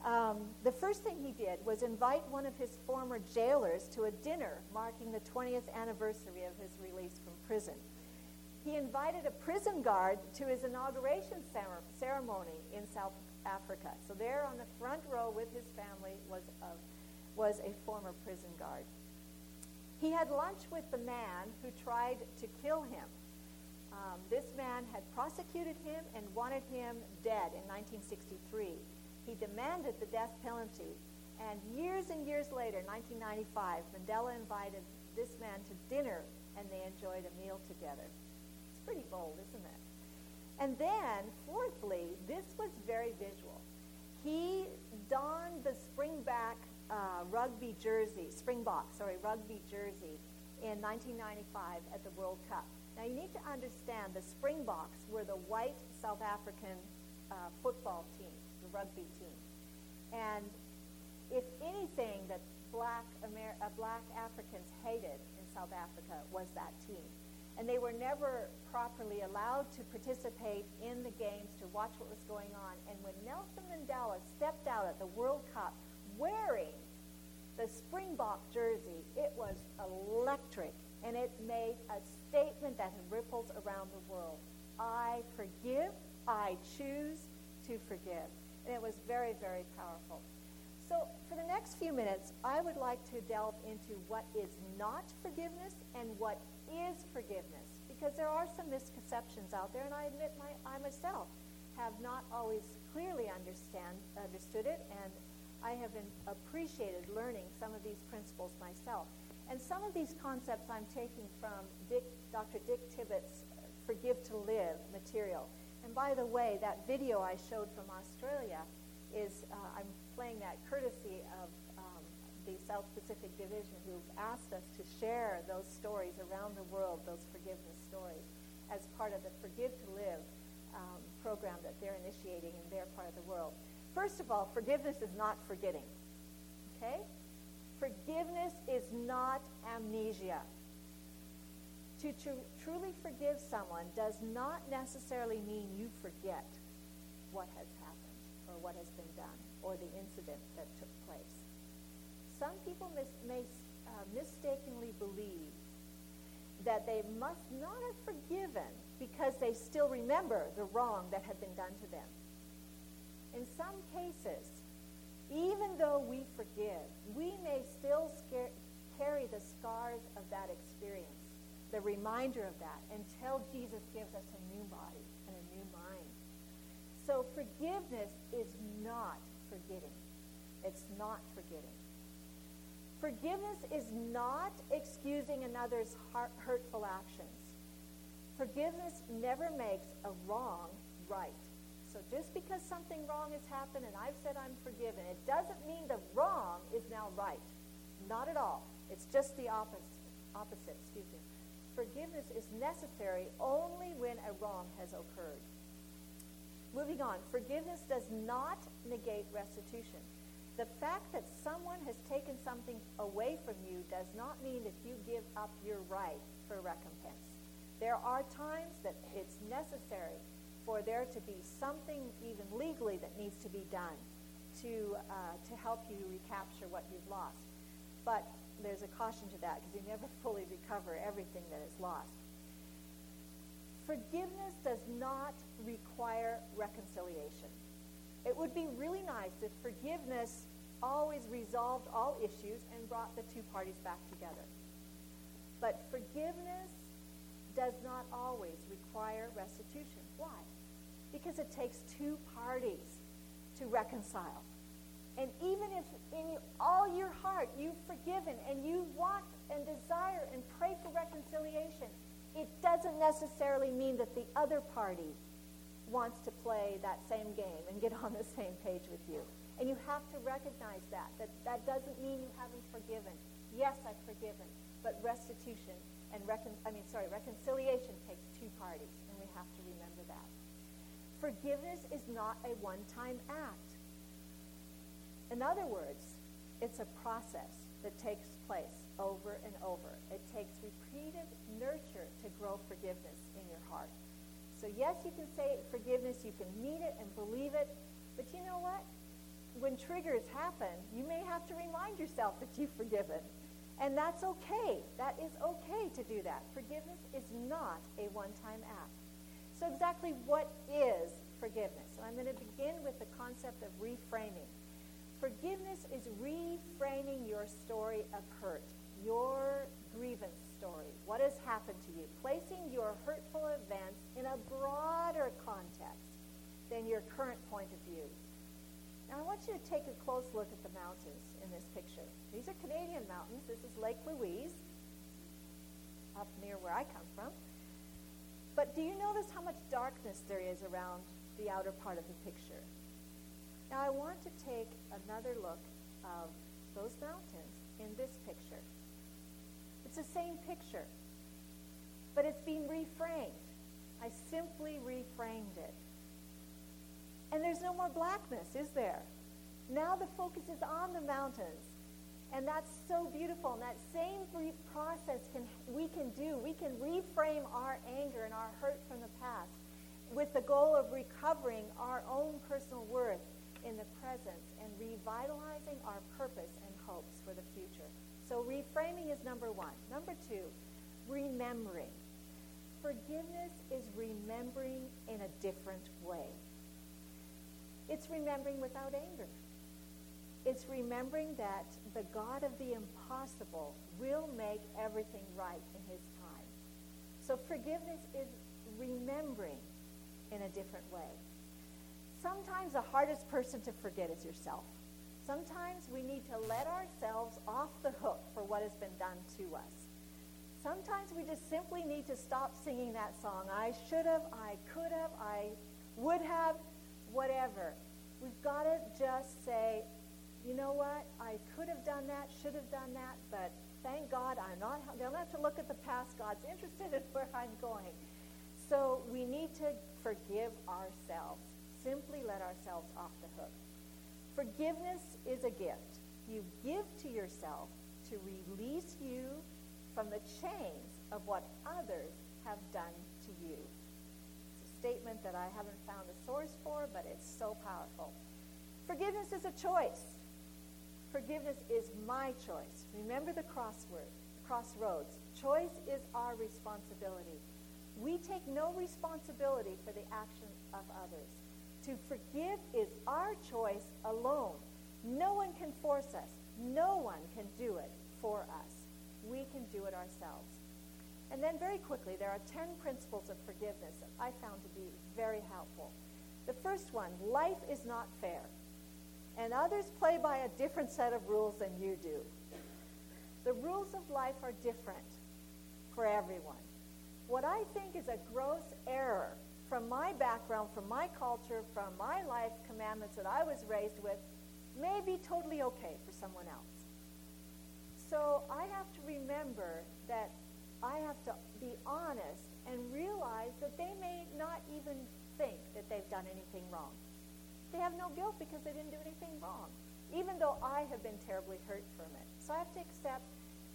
Um, the first thing he did was invite one of his former jailers to a dinner marking the 20th anniversary of his release from prison. He invited a prison guard to his inauguration ceremony in South Africa. So there on the front row with his family was a, was a former prison guard. He had lunch with the man who tried to kill him um, this man had prosecuted him and wanted him dead in 1963. He demanded the death penalty. And years and years later, 1995, Mandela invited this man to dinner and they enjoyed a meal together. It's pretty bold, isn't it? And then, fourthly, this was very visual. He donned the springback uh, rugby jersey, springbok, sorry, rugby jersey in 1995 at the World Cup. Now you need to understand the Springboks were the white South African uh, football team, rugby team. And if anything that black, Amer- uh, black Africans hated in South Africa was that team. And they were never properly allowed to participate in the games to watch what was going on. And when Nelson Mandela stepped out at the World Cup wearing the Springbok jersey, it was electric and it made a statement that ripples around the world. I forgive, I choose to forgive. And it was very, very powerful. So, for the next few minutes, I would like to delve into what is not forgiveness and what is forgiveness. Because there are some misconceptions out there, and I admit my, I myself have not always clearly understand, understood it, and I have been appreciated learning some of these principles myself. And some of these concepts I'm taking from Dick, Dr. Dick Tibbits' Forgive to Live material. And by the way, that video I showed from Australia is, uh, I'm playing that courtesy of um, the South Pacific Division who've asked us to share those stories around the world, those forgiveness stories, as part of the Forgive to Live um, program that they're initiating in their part of the world. First of all, forgiveness is not forgetting. Okay? Forgiveness is not amnesia. To tr- truly forgive someone does not necessarily mean you forget what has happened or what has been done or the incident that took place. Some people mis- may uh, mistakenly believe that they must not have forgiven because they still remember the wrong that had been done to them. In some cases, even though we forgive, we may still carry the scars of that experience the reminder of that until Jesus gives us a new body and a new mind. So forgiveness is not forgetting. It's not forgetting. Forgiveness is not excusing another's hurtful actions. Forgiveness never makes a wrong right. So just because something wrong has happened and I've said I'm forgiven, it doesn't mean the wrong is now right. Not at all. It's just the opposite. Opposite, excuse me forgiveness is necessary only when a wrong has occurred. Moving on, forgiveness does not negate restitution. The fact that someone has taken something away from you does not mean that you give up your right for recompense. There are times that it's necessary for there to be something even legally that needs to be done to, uh, to help you recapture what you've lost. But there's a caution to that because you never fully recover everything that is lost. Forgiveness does not require reconciliation. It would be really nice if forgiveness always resolved all issues and brought the two parties back together. But forgiveness does not always require restitution. Why? Because it takes two parties to reconcile. And even if in all your heart you've forgiven and you want and desire and pray for reconciliation, it doesn't necessarily mean that the other party wants to play that same game and get on the same page with you. And you have to recognize that. That that doesn't mean you haven't forgiven. Yes, I've forgiven, but restitution and recon- I mean, sorry, reconciliation takes two parties, and we have to remember that. Forgiveness is not a one-time act. In other words, it's a process that takes place over and over. It takes repeated nurture to grow forgiveness in your heart. So yes, you can say forgiveness, you can mean it and believe it, but you know what? When triggers happen, you may have to remind yourself that you've forgiven. And that's okay. That is okay to do that. Forgiveness is not a one-time act. So exactly what is forgiveness? And I'm going to begin with the concept of reframing. Is reframing your story of hurt, your grievance story, what has happened to you, placing your hurtful events in a broader context than your current point of view. Now, I want you to take a close look at the mountains in this picture. These are Canadian mountains. This is Lake Louise, up near where I come from. But do you notice how much darkness there is around the outer part of the picture? Now I want to take another look of those mountains in this picture. It's the same picture, but it's being reframed. I simply reframed it. And there's no more blackness, is there? Now the focus is on the mountains. And that's so beautiful. And that same brief process can we can do. We can reframe our anger and our hurt from the past with the goal of recovering our own personal worth in the present and revitalizing our purpose and hopes for the future. So reframing is number one. Number two, remembering. Forgiveness is remembering in a different way. It's remembering without anger. It's remembering that the God of the impossible will make everything right in his time. So forgiveness is remembering in a different way. Sometimes the hardest person to forget is yourself. Sometimes we need to let ourselves off the hook for what has been done to us. Sometimes we just simply need to stop singing that song. I should have, I could have, I would have, whatever. We've got to just say, you know what? I could have done that, should have done that, but thank God I'm not, I don't have to look at the past. God's interested in where I'm going. So we need to forgive ourselves. Simply let ourselves off the hook. Forgiveness is a gift. You give to yourself to release you from the chains of what others have done to you. It's a statement that I haven't found a source for, but it's so powerful. Forgiveness is a choice. Forgiveness is my choice. Remember the crossword, crossroads. Choice is our responsibility. We take no responsibility for the actions of others. To forgive is our choice alone. No one can force us. No one can do it for us. We can do it ourselves. And then very quickly, there are 10 principles of forgiveness that I found to be very helpful. The first one, life is not fair. And others play by a different set of rules than you do. The rules of life are different for everyone. What I think is a gross error from my background, from my culture, from my life commandments that I was raised with, may be totally okay for someone else. So I have to remember that I have to be honest and realize that they may not even think that they've done anything wrong. They have no guilt because they didn't do anything wrong, even though I have been terribly hurt from it. So I have to accept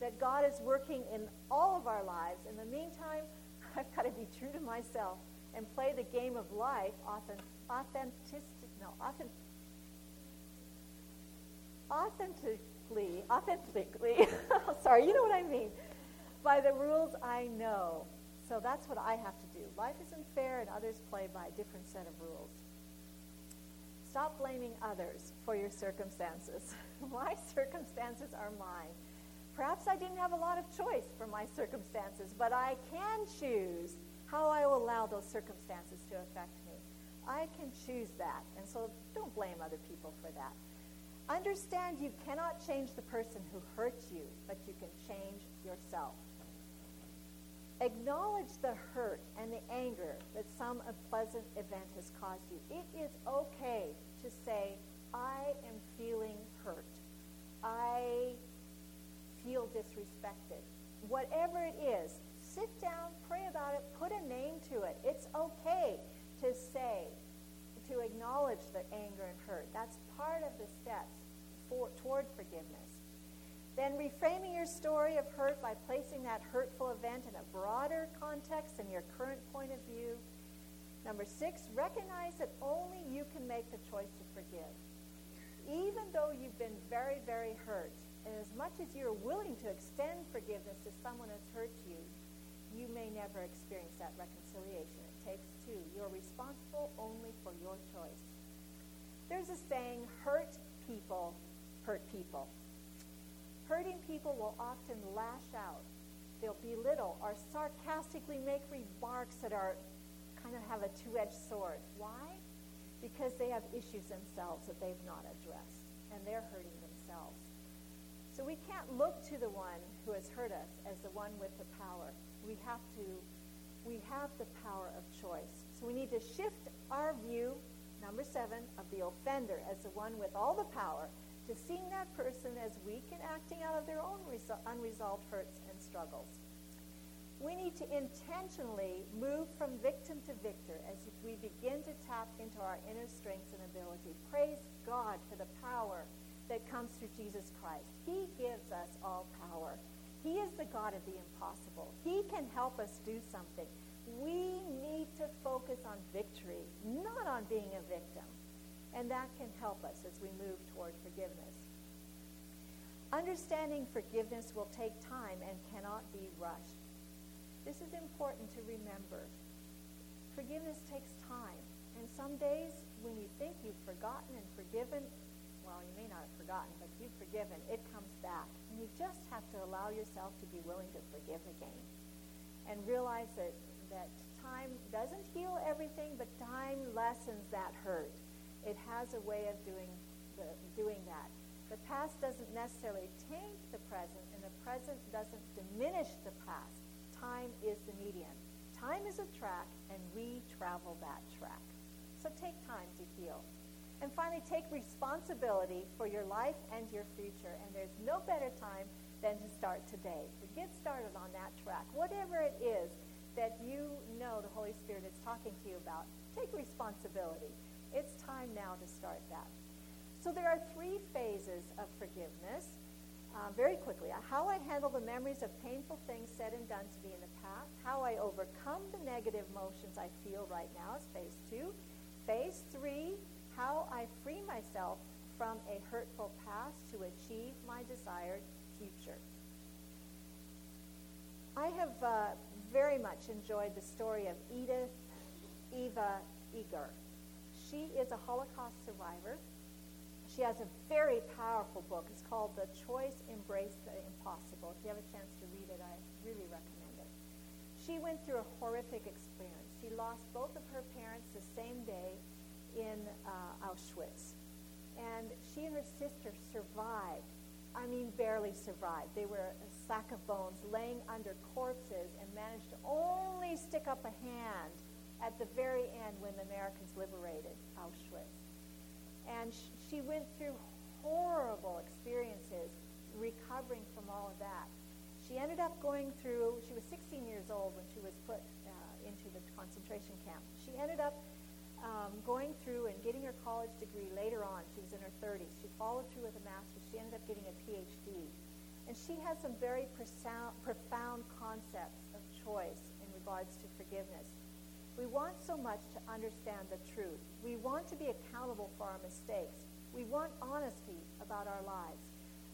that God is working in all of our lives. In the meantime, I've got to be true to myself and play the game of life authentic, no, authentic, authentically, authentically. Sorry, you know what I mean. By the rules I know. So that's what I have to do. Life isn't fair, and others play by a different set of rules. Stop blaming others for your circumstances. my circumstances are mine. Perhaps I didn't have a lot of choice for my circumstances, but I can choose how I will allow those circumstances to affect me. I can choose that. And so don't blame other people for that. Understand you cannot change the person who hurts you, but you can change yourself. Acknowledge the hurt and the anger that some unpleasant event has caused you. It is okay to say, I am feeling hurt. I feel disrespected. Whatever it is, sit down, pray about it, put a name to it. It's okay to say, to acknowledge the anger and hurt. That's part of the steps for, toward forgiveness. Then reframing your story of hurt by placing that hurtful event in a broader context than your current point of view. Number six, recognize that only you can make the choice to forgive. Even though you've been very, very hurt, and as much as you're willing to extend forgiveness to someone who's hurt you, you may never experience that reconciliation. It takes two. You're responsible only for your choice. There's a saying, hurt people hurt people. Hurting people will often lash out. They'll belittle or sarcastically make remarks that are kind of have a two-edged sword. Why? Because they have issues themselves that they've not addressed, and they're hurting themselves. So we can't look to the one who has hurt us as the one with the power. We have to, we have the power of choice. So we need to shift our view, number seven, of the offender as the one with all the power to seeing that person as weak and acting out of their own unresolved hurts and struggles. We need to intentionally move from victim to victor as we begin to tap into our inner strengths and ability. Praise God for the power that comes through Jesus Christ. He gives us all power. He is the God of the impossible. He can help us do something. We need to focus on victory, not on being a victim. And that can help us as we move toward forgiveness. Understanding forgiveness will take time and cannot be rushed. This is important to remember. Forgiveness takes time. And some days when you think you've forgotten and forgiven, well, you may not have forgotten, but you've forgiven, it comes back. And you just have to allow yourself to be willing to forgive again. And realize that, that time doesn't heal everything, but time lessens that hurt. It has a way of doing, the, doing that. The past doesn't necessarily taint the present, and the present doesn't diminish the past. Time is the median. Time is a track, and we travel that track. So take time to heal. And finally, take responsibility for your life and your future. And there's no better time than to start today, to get started on that track. Whatever it is that you know the Holy Spirit is talking to you about, take responsibility. It's time now to start that. So there are three phases of forgiveness. Uh, very quickly, how I handle the memories of painful things said and done to me in the past, how I overcome the negative emotions I feel right now is phase two. Phase three, how I free myself from a hurtful past to achieve my desired future. I have uh, very much enjoyed the story of Edith Eva Eger. She is a Holocaust survivor. She has a very powerful book. It's called The Choice Embrace the Impossible. If you have a chance to read it, I really recommend it. She went through a horrific experience. She lost both of her parents the same day in uh, Auschwitz. And she and her sister survived. I mean, barely survived. They were a sack of bones laying under corpses and managed to only stick up a hand at the very end when the Americans liberated Auschwitz. And she went through horrible experiences recovering from all of that. She ended up going through, she was 16 years old when she was put uh, into the concentration camp. She ended up um, going through and getting her college degree later on. She was in her 30s. She followed through with a master's. She ended up getting a PhD. And she has some very profound, profound concepts of choice in regards to forgiveness. We want so much to understand the truth. We want to be accountable for our mistakes. We want honesty about our lives.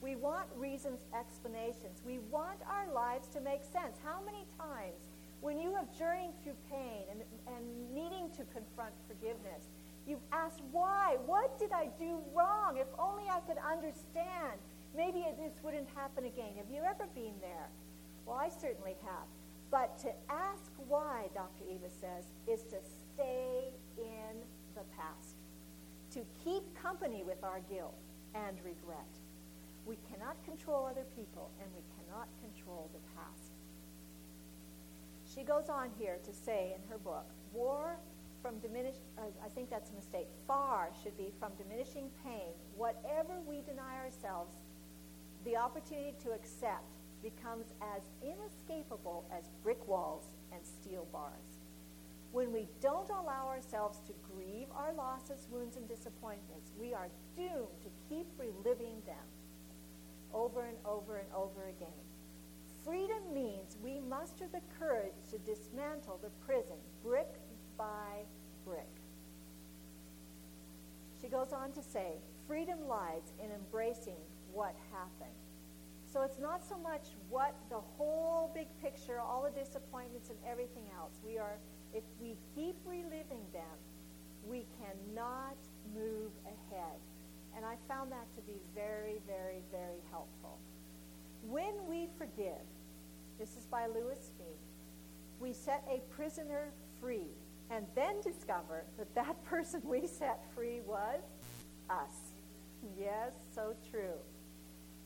We want reasons, explanations. We want our lives to make sense. How many times, when you have journeyed through pain and, and needing to confront forgiveness, you've asked, why? What did I do wrong? If only I could understand. Maybe this wouldn't happen again. Have you ever been there? Well, I certainly have. But to ask why, Dr. Eva says, is to stay in the past, to keep company with our guilt and regret. We cannot control other people, and we cannot control the past. She goes on here to say in her book, war from diminished, uh, I think that's a mistake, far should be from diminishing pain. Whatever we deny ourselves, the opportunity to accept becomes as inescapable as brick walls and steel bars. When we don't allow ourselves to grieve our losses, wounds, and disappointments, we are doomed to keep reliving them over and over and over again. Freedom means we muster the courage to dismantle the prison brick by brick. She goes on to say, freedom lies in embracing what happened. So it's not so much what the whole big picture, all the disappointments and everything else. We are, if we keep reliving them, we cannot move ahead. And I found that to be very, very, very helpful. When we forgive, this is by Lewis Smedes, we set a prisoner free and then discover that that person we set free was us. Yes, so true.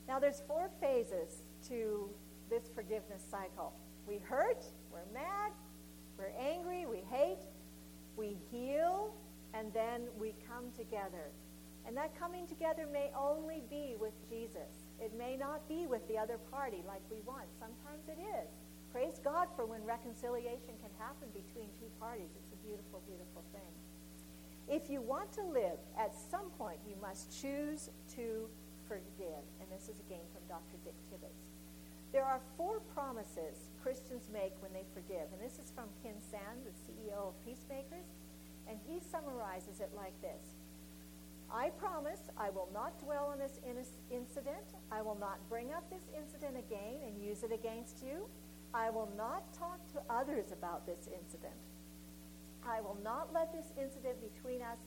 Now, there's four phases to this forgiveness cycle. We hurt, we're mad, we're angry, we hate, we heal, and then we come together. And that coming together may only be with Jesus. It may not be with the other party like we want. Sometimes it is. Praise God for when reconciliation can happen between two parties. It's a beautiful, beautiful thing. If you want to live, at some point you must choose to forgive. And this is again from Dr. Dick Tibbits. There are four promises Christians make when they forgive. And this is from Ken Sande, the CEO of Peacemakers. And he summarizes it like this. I promise I will not dwell on this incident. I will not bring up this incident again and use it against you. I will not talk to others about this incident. I will not let this incident between us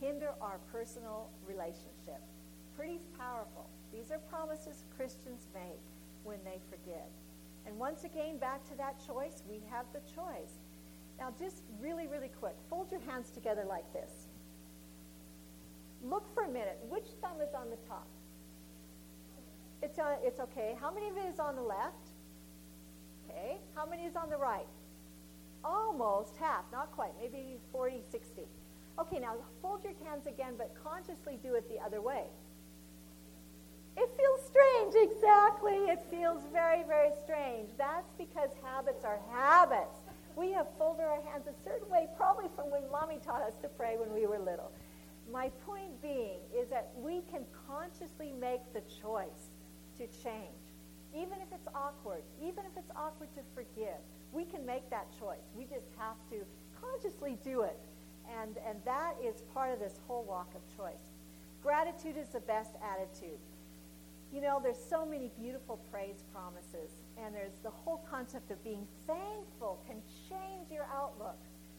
hinder our personal relationship. Pretty powerful. These are promises Christians make when they forgive. And once again, back to that choice, we have the choice. Now, just really, really quick, fold your hands together like this. Look for a minute. Which thumb is on the top? It's, uh, it's okay. How many of it is on the left? Okay. How many is on the right? Almost half, not quite, maybe 40, 60. Okay, now fold your hands again, but consciously do it the other way. It feels strange, exactly. It feels very, very strange. That's because habits are habits. We have folded our hands a certain way, probably from when mommy taught us to pray when we were little. My point being is that we can consciously make the choice to change. Even if it's awkward, even if it's awkward to forgive, we can make that choice. We just have to consciously do it. And, and that is part of this whole walk of choice. Gratitude is the best attitude. You know, there's so many beautiful praise promises, and there's the whole concept of being thankful can change your outlook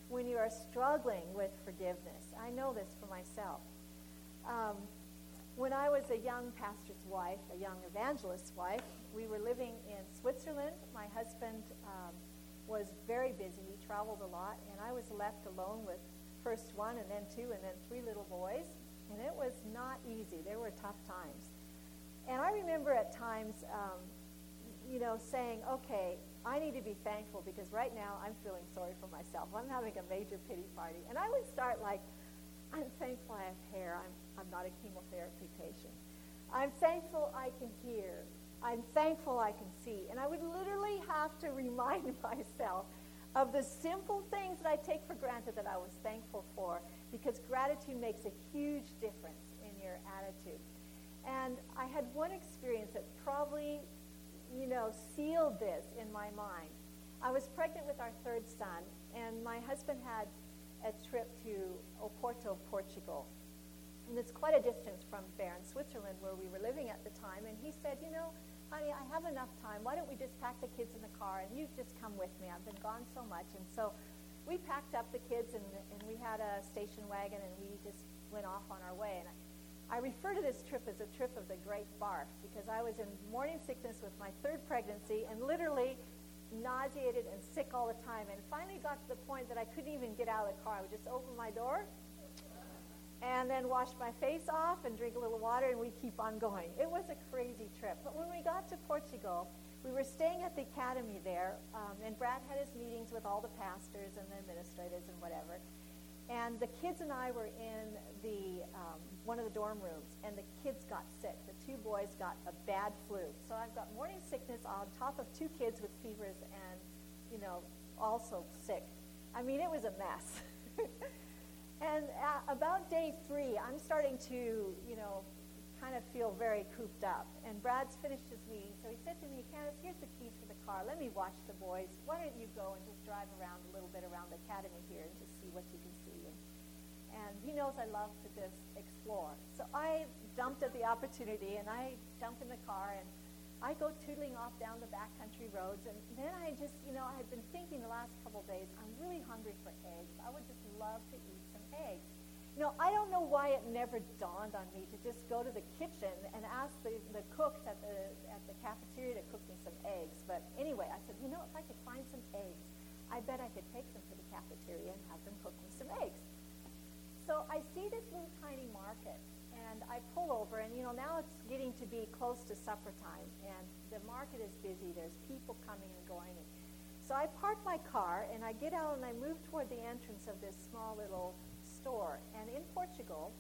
when you are struggling with forgiveness. I know this for myself. Um, when I was a young pastor's wife, a young evangelist's wife, we were living in Switzerland. My husband um, was very busy. He traveled a lot, and I was left alone with first one and then two and then three little boys. And it was not easy. There were tough times. And I remember at times, um, you know, saying, okay, I need to be thankful because right now I'm feeling sorry for myself. I'm having a major pity party. And I would start like, I'm thankful I have hair. I'm, I'm not a chemotherapy patient. I'm thankful I can hear. I'm thankful I can see. And I would literally have to remind myself of the simple things that I take for granted that I was thankful for because gratitude makes a huge difference in your attitude. And I had one experience that probably, you know, sealed this in my mind. I was pregnant with our third son, and my husband had a trip to Oporto, Portugal. And it's quite a distance from Bern, Switzerland, where we were living at the time. And he said, you know, honey, I have enough time. Why don't we just pack the kids in the car and you just come with me? I've been gone so much. And so we packed up the kids and, and we had a station wagon and we just went off on our way. And I, I refer to this trip as a trip of the great barf because I was in morning sickness with my third pregnancy and literally nauseated and sick all the time. And finally got to the point that I couldn't even get out of the car. I would just open my door and then wash my face off and drink a little water and we keep on going. It was a crazy trip. But when we got to Portugal, we were staying at the academy there, um, and Brad had his meetings with all the pastors and the administrators and whatever. And the kids and I were in the um, one of the dorm rooms, and the kids got sick. The two boys got a bad flu. So I've got morning sickness on top of two kids with fevers and, you know, also sick. I mean, it was a mess. and about day three, I'm starting to, you know, kind of feel very cooped up. And Brad's finished his meeting, so he said to me, Candace, here's the keys to the car. Let me watch the boys. Why don't you go and just drive around a little bit around the academy here and just see what you can and he knows I love to just explore. So I jumped at the opportunity and I jump in the car and I go tootling off down the backcountry roads. And then I just, you know, I had been thinking the last couple of days, I'm really hungry for eggs. I would just love to eat some eggs. You know, I don't know why it never dawned on me to just go to the kitchen and ask the, the cooks at the, at the cafeteria to cook me some eggs. But anyway, I said, you know, if I could find some eggs, I bet I could take them to the cafeteria and have them cook me some eggs. So I see this little tiny market, and I pull over, and you know now it's getting to be close to supper time, and the market is busy. There's people coming and going. So I park my car, and I get out, and I move toward the entrance of this small little store. And in Portugal,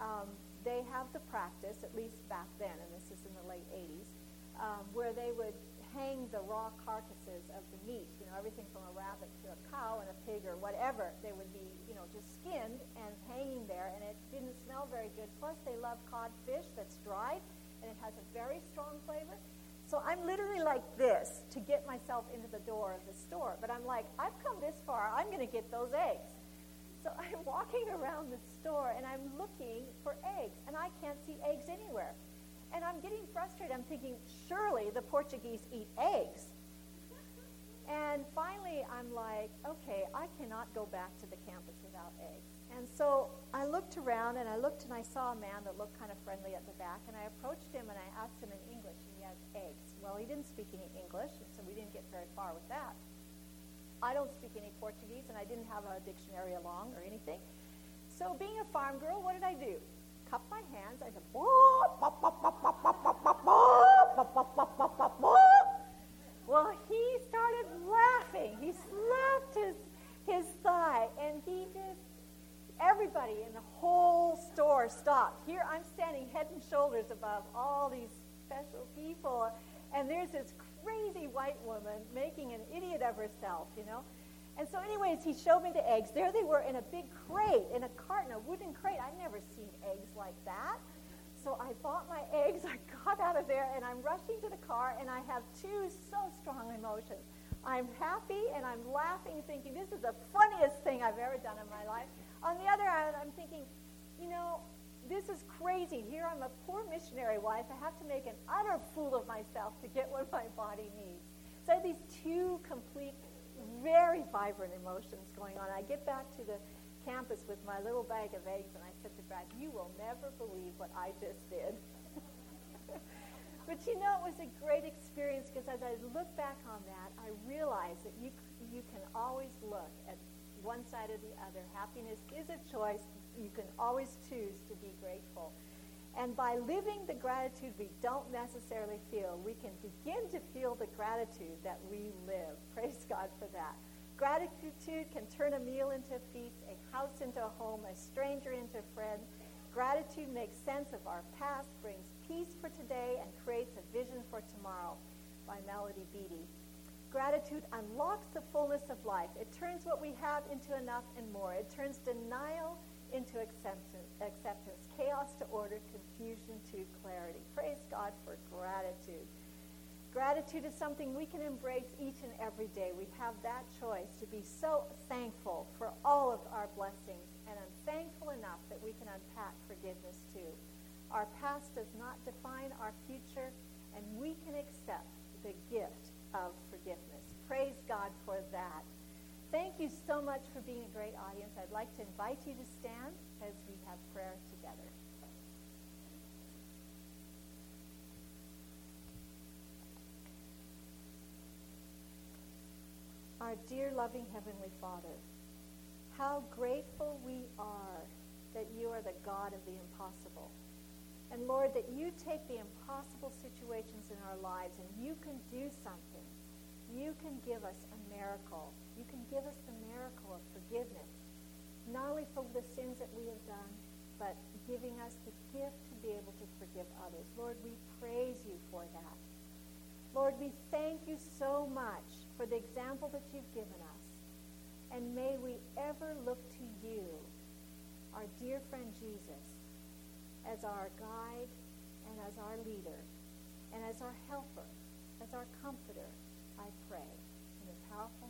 um, they have the practice, at least back then, and this is in the late 80s, um, where they would hang the raw carcasses of the meat, you know, everything from a rabbit to a cow and a pig or whatever. They would be, you know, just skinned and hanging there, and it didn't smell very good. Plus, they love codfish that's dried, and it has a very strong flavor. So I'm literally like this to get myself into the door of the store. But I'm like, I've come this far. I'm going to get those eggs. So I'm walking around the store, and I'm looking for eggs, and I can't see eggs anywhere. And I'm getting frustrated. I'm thinking, surely the Portuguese eat eggs. And finally, I'm like, okay, I cannot go back to the campus without eggs. And so I looked around and I looked and I saw a man that looked kind of friendly at the back. And I approached him and I asked him in English, and he has eggs. Well, he didn't speak any English, and so we didn't get very far with that. I don't speak any Portuguese, and I didn't have a dictionary along or anything. So, being a farm girl, what did I do? Cup my hands. I said, well, he started laughing. He slapped his, his thigh, and he just, everybody in the whole store stopped. Here I'm standing head and shoulders above all these special people, and there's this crazy white woman making an idiot of herself, you know. And so, anyways, he showed me the eggs. There they were in a big crate, in a carton, a wooden crate. I'd never seen eggs like that. So I bought my eggs. I got out of there, and I'm rushing to the car, and I have two so strong emotions. I'm happy and I'm laughing, thinking this is the funniest thing I've ever done in my life. On the other hand, I'm thinking, you know, this is crazy. Here I'm a poor missionary wife. I have to make an utter fool of myself to get what my body needs. So I have these two complete very vibrant emotions going on. I get back to the campus with my little bag of eggs, and I said to Brad, You will never believe what I just did. but you know, it was a great experience because as I look back on that, I realized that you, you can always look at one side or the other. Happiness is a choice. You can always choose to be grateful. And by living the gratitude we don't necessarily feel, we can begin to feel the gratitude that we live. Praise God for that. Gratitude can turn a meal into a feast, a house into a home, a stranger into a friend. Gratitude makes sense of our past, brings peace for today, and creates a vision for tomorrow by Melody Beattie. Gratitude unlocks the fullness of life. It turns what we have into enough and more. It turns denial into acceptance, chaos to order, confusion to clarity. Praise God for gratitude. Gratitude is something we can embrace each and every day. We have that choice to be so thankful for all of our blessings, and I'm thankful enough that we can unpack forgiveness too. Our past does not define our future, and we can accept the gift of forgiveness. Praise God for that. Thank you so much for being a great audience. I'd like to invite you to stand as we have prayer together. Our dear loving Heavenly Father, how grateful we are that you are the God of the impossible. And Lord, that you take the impossible situations in our lives and you can do something. You can give us a miracle you can give us the miracle of forgiveness, not only for the sins that we have done, but giving us the gift to be able to forgive others. Lord, we praise you for that. Lord, we thank you so much for the example that you've given us. And may we ever look to you, our dear friend Jesus, as our guide and as our leader and as our helper, as our comforter, I pray in the powerful